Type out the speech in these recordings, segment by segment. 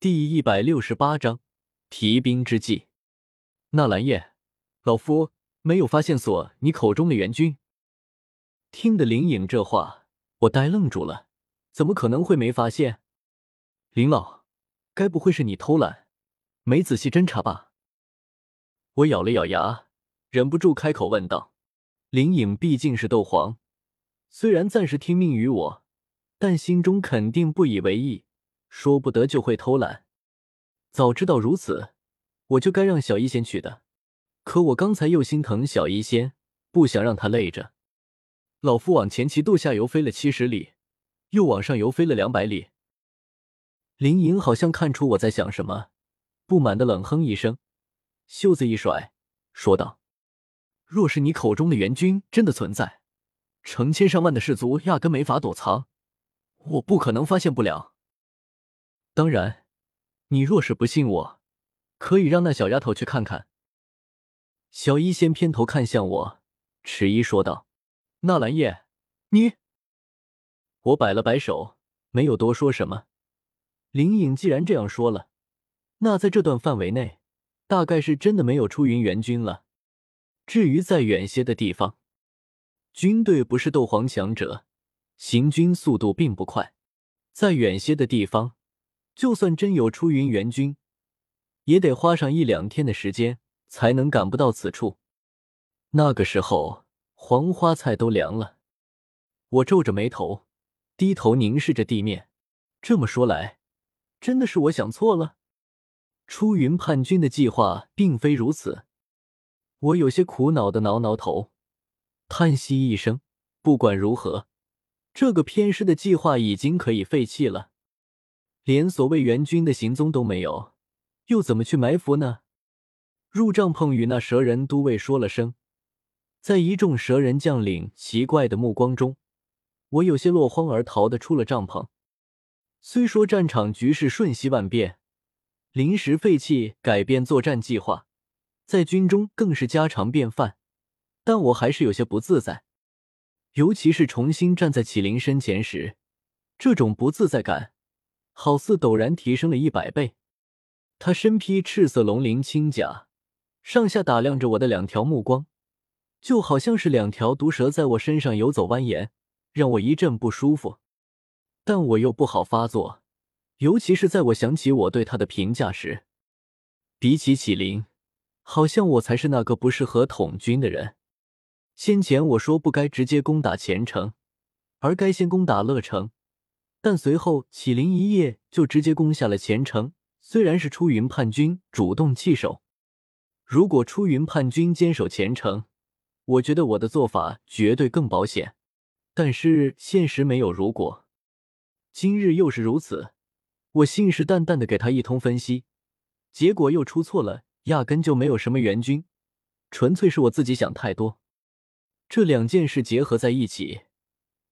第一百六十八章提兵之计。纳兰叶，老夫没有发现所你口中的援军。听得林颖这话，我呆愣住了。怎么可能会没发现？林老，该不会是你偷懒，没仔细侦查吧？我咬了咬牙，忍不住开口问道。林颖毕竟是斗皇，虽然暂时听命于我，但心中肯定不以为意。说不得就会偷懒，早知道如此，我就该让小医仙去的。可我刚才又心疼小医仙，不想让他累着。老夫往前期度下游飞了七十里，又往上游飞了两百里。林莹好像看出我在想什么，不满的冷哼一声，袖子一甩，说道：“若是你口中的援军真的存在，成千上万的士卒压根没法躲藏，我不可能发现不了。”当然，你若是不信我，可以让那小丫头去看看。小医仙偏头看向我，迟疑说道：“纳兰叶，你……”我摆了摆手，没有多说什么。林颖既然这样说了，那在这段范围内，大概是真的没有出云援军了。至于再远些的地方，军队不是斗皇强者，行军速度并不快。再远些的地方。就算真有出云援军，也得花上一两天的时间才能赶不到此处。那个时候，黄花菜都凉了。我皱着眉头，低头凝视着地面。这么说来，真的是我想错了？出云叛军的计划并非如此。我有些苦恼的挠挠头，叹息一声。不管如何，这个偏师的计划已经可以废弃了。连所谓援军的行踪都没有，又怎么去埋伏呢？入帐篷与那蛇人都尉说了声，在一众蛇人将领奇怪的目光中，我有些落荒而逃的出了帐篷。虽说战场局势瞬息万变，临时废弃改变作战计划，在军中更是家常便饭，但我还是有些不自在，尤其是重新站在启灵身前时，这种不自在感。好似陡然提升了一百倍。他身披赤色龙鳞轻甲，上下打量着我的两条目光，就好像是两条毒蛇在我身上游走蜿蜒，让我一阵不舒服。但我又不好发作，尤其是在我想起我对他的评价时，比起启灵，好像我才是那个不适合统军的人。先前我说不该直接攻打前城，而该先攻打乐城。但随后，启灵一夜就直接攻下了前城。虽然是出云叛军主动弃守，如果出云叛军坚守前城，我觉得我的做法绝对更保险。但是现实没有如果，今日又是如此。我信誓旦旦的给他一通分析，结果又出错了，压根就没有什么援军，纯粹是我自己想太多。这两件事结合在一起。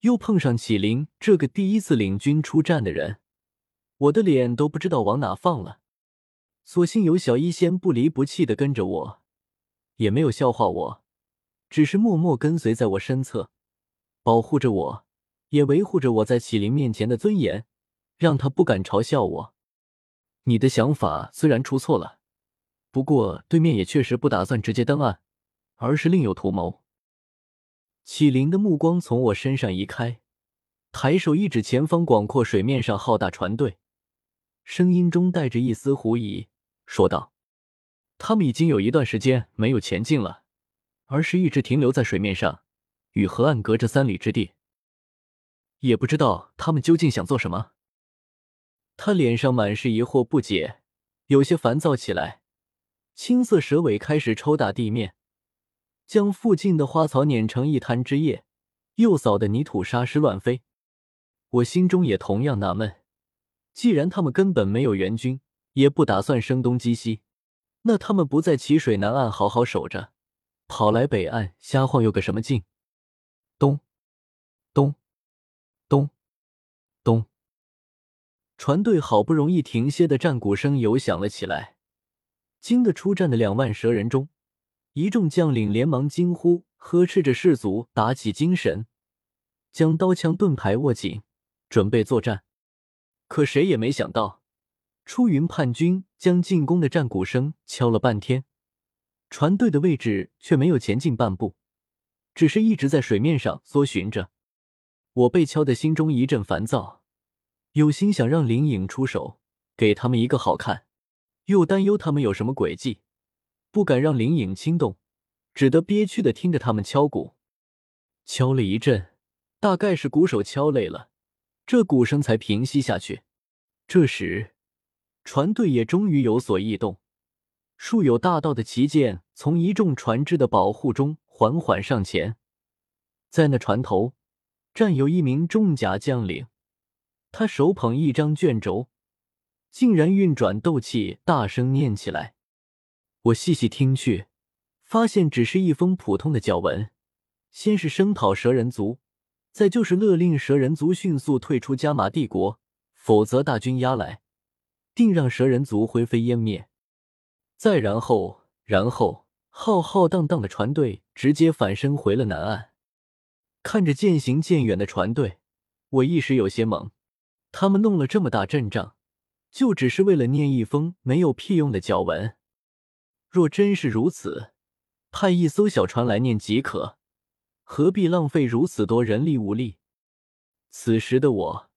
又碰上启灵这个第一次领军出战的人，我的脸都不知道往哪放了。所幸有小医仙不离不弃的跟着我，也没有笑话我，只是默默跟随在我身侧，保护着我，也维护着我在启灵面前的尊严，让他不敢嘲笑我。你的想法虽然出错了，不过对面也确实不打算直接登岸，而是另有图谋。启灵的目光从我身上移开，抬手一指前方广阔水面上浩大船队，声音中带着一丝狐疑，说道：“他们已经有一段时间没有前进了，而是一直停留在水面上，与河岸隔着三里之地。也不知道他们究竟想做什么。”他脸上满是疑惑不解，有些烦躁起来，青色蛇尾开始抽打地面。将附近的花草碾成一滩汁液，又扫得泥土沙石乱飞。我心中也同样纳闷：既然他们根本没有援军，也不打算声东击西，那他们不在齐水南岸好好守着，跑来北岸瞎晃悠个什么劲？咚，咚，咚，咚！船队好不容易停歇的战鼓声又响了起来。惊得出战的两万蛇人中。一众将领连忙惊呼，呵斥着士卒打起精神，将刀枪盾牌握紧，准备作战。可谁也没想到，出云叛军将进攻的战鼓声敲了半天，船队的位置却没有前进半步，只是一直在水面上搜寻着。我被敲的心中一阵烦躁，有心想让林颖出手给他们一个好看，又担忧他们有什么诡计，不敢让灵影轻动，只得憋屈的听着他们敲鼓。敲了一阵，大概是鼓手敲累了，这鼓声才平息下去。这时。船队也终于有所异动，数有大道的旗舰从一众船只的保护中缓缓上前，在那船头站有一名重甲将领，他手捧一张卷轴，竟然运转斗气，大声念起来。我细细听去，发现只是一封普通的教文，先是声讨蛇人族，再就是勒令蛇人族迅速退出加玛帝国，否则大军压来。定让蛇人族灰飞烟灭，再然后，然后浩浩荡荡的船队直接返身回了南岸。看着渐行渐远的船队，我一时有些懵。他们弄了这么大阵仗，就只是为了念一封没有屁用的教文？若真是如此，派一艘小船来念即可，何必浪费如此多人力物力？此时的我。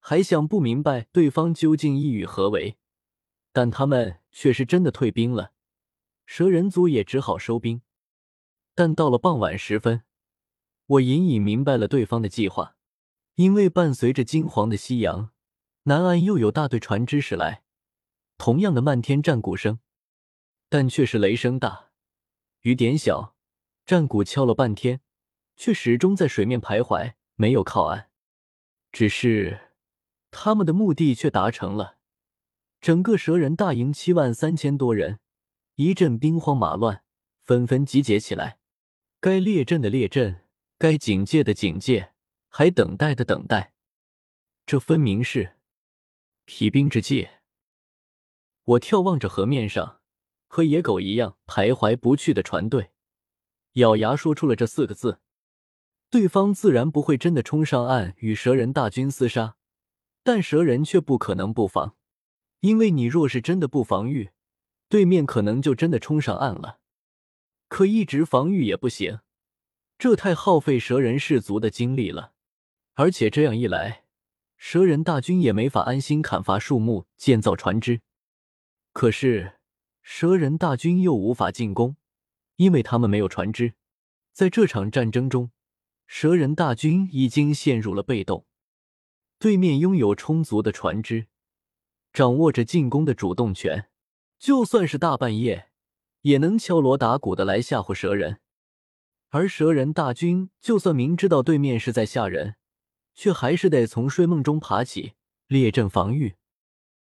还想不明白对方究竟意欲何为，但他们却是真的退兵了，蛇人族也只好收兵。但到了傍晚时分，我隐隐明白了对方的计划，因为伴随着金黄的夕阳，南岸又有大队船只驶来，同样的漫天战鼓声，但却是雷声大雨点小，战鼓敲了半天，却始终在水面徘徊，没有靠岸，只是。他们的目的却达成了，整个蛇人大营七万三千多人，一阵兵荒马乱，纷纷集结起来。该列阵的列阵，该警戒的警戒，还等待的等待。这分明是疲兵之计。我眺望着河面上和野狗一样徘徊不去的船队，咬牙说出了这四个字：对方自然不会真的冲上岸与蛇人大军厮杀。但蛇人却不可能不防，因为你若是真的不防御，对面可能就真的冲上岸了。可一直防御也不行，这太耗费蛇人士族的精力了。而且这样一来，蛇人大军也没法安心砍伐树木、建造船只。可是蛇人大军又无法进攻，因为他们没有船只。在这场战争中，蛇人大军已经陷入了被动。对面拥有充足的船只，掌握着进攻的主动权，就算是大半夜，也能敲锣打鼓的来吓唬蛇人。而蛇人大军就算明知道对面是在吓人，却还是得从睡梦中爬起，列阵防御。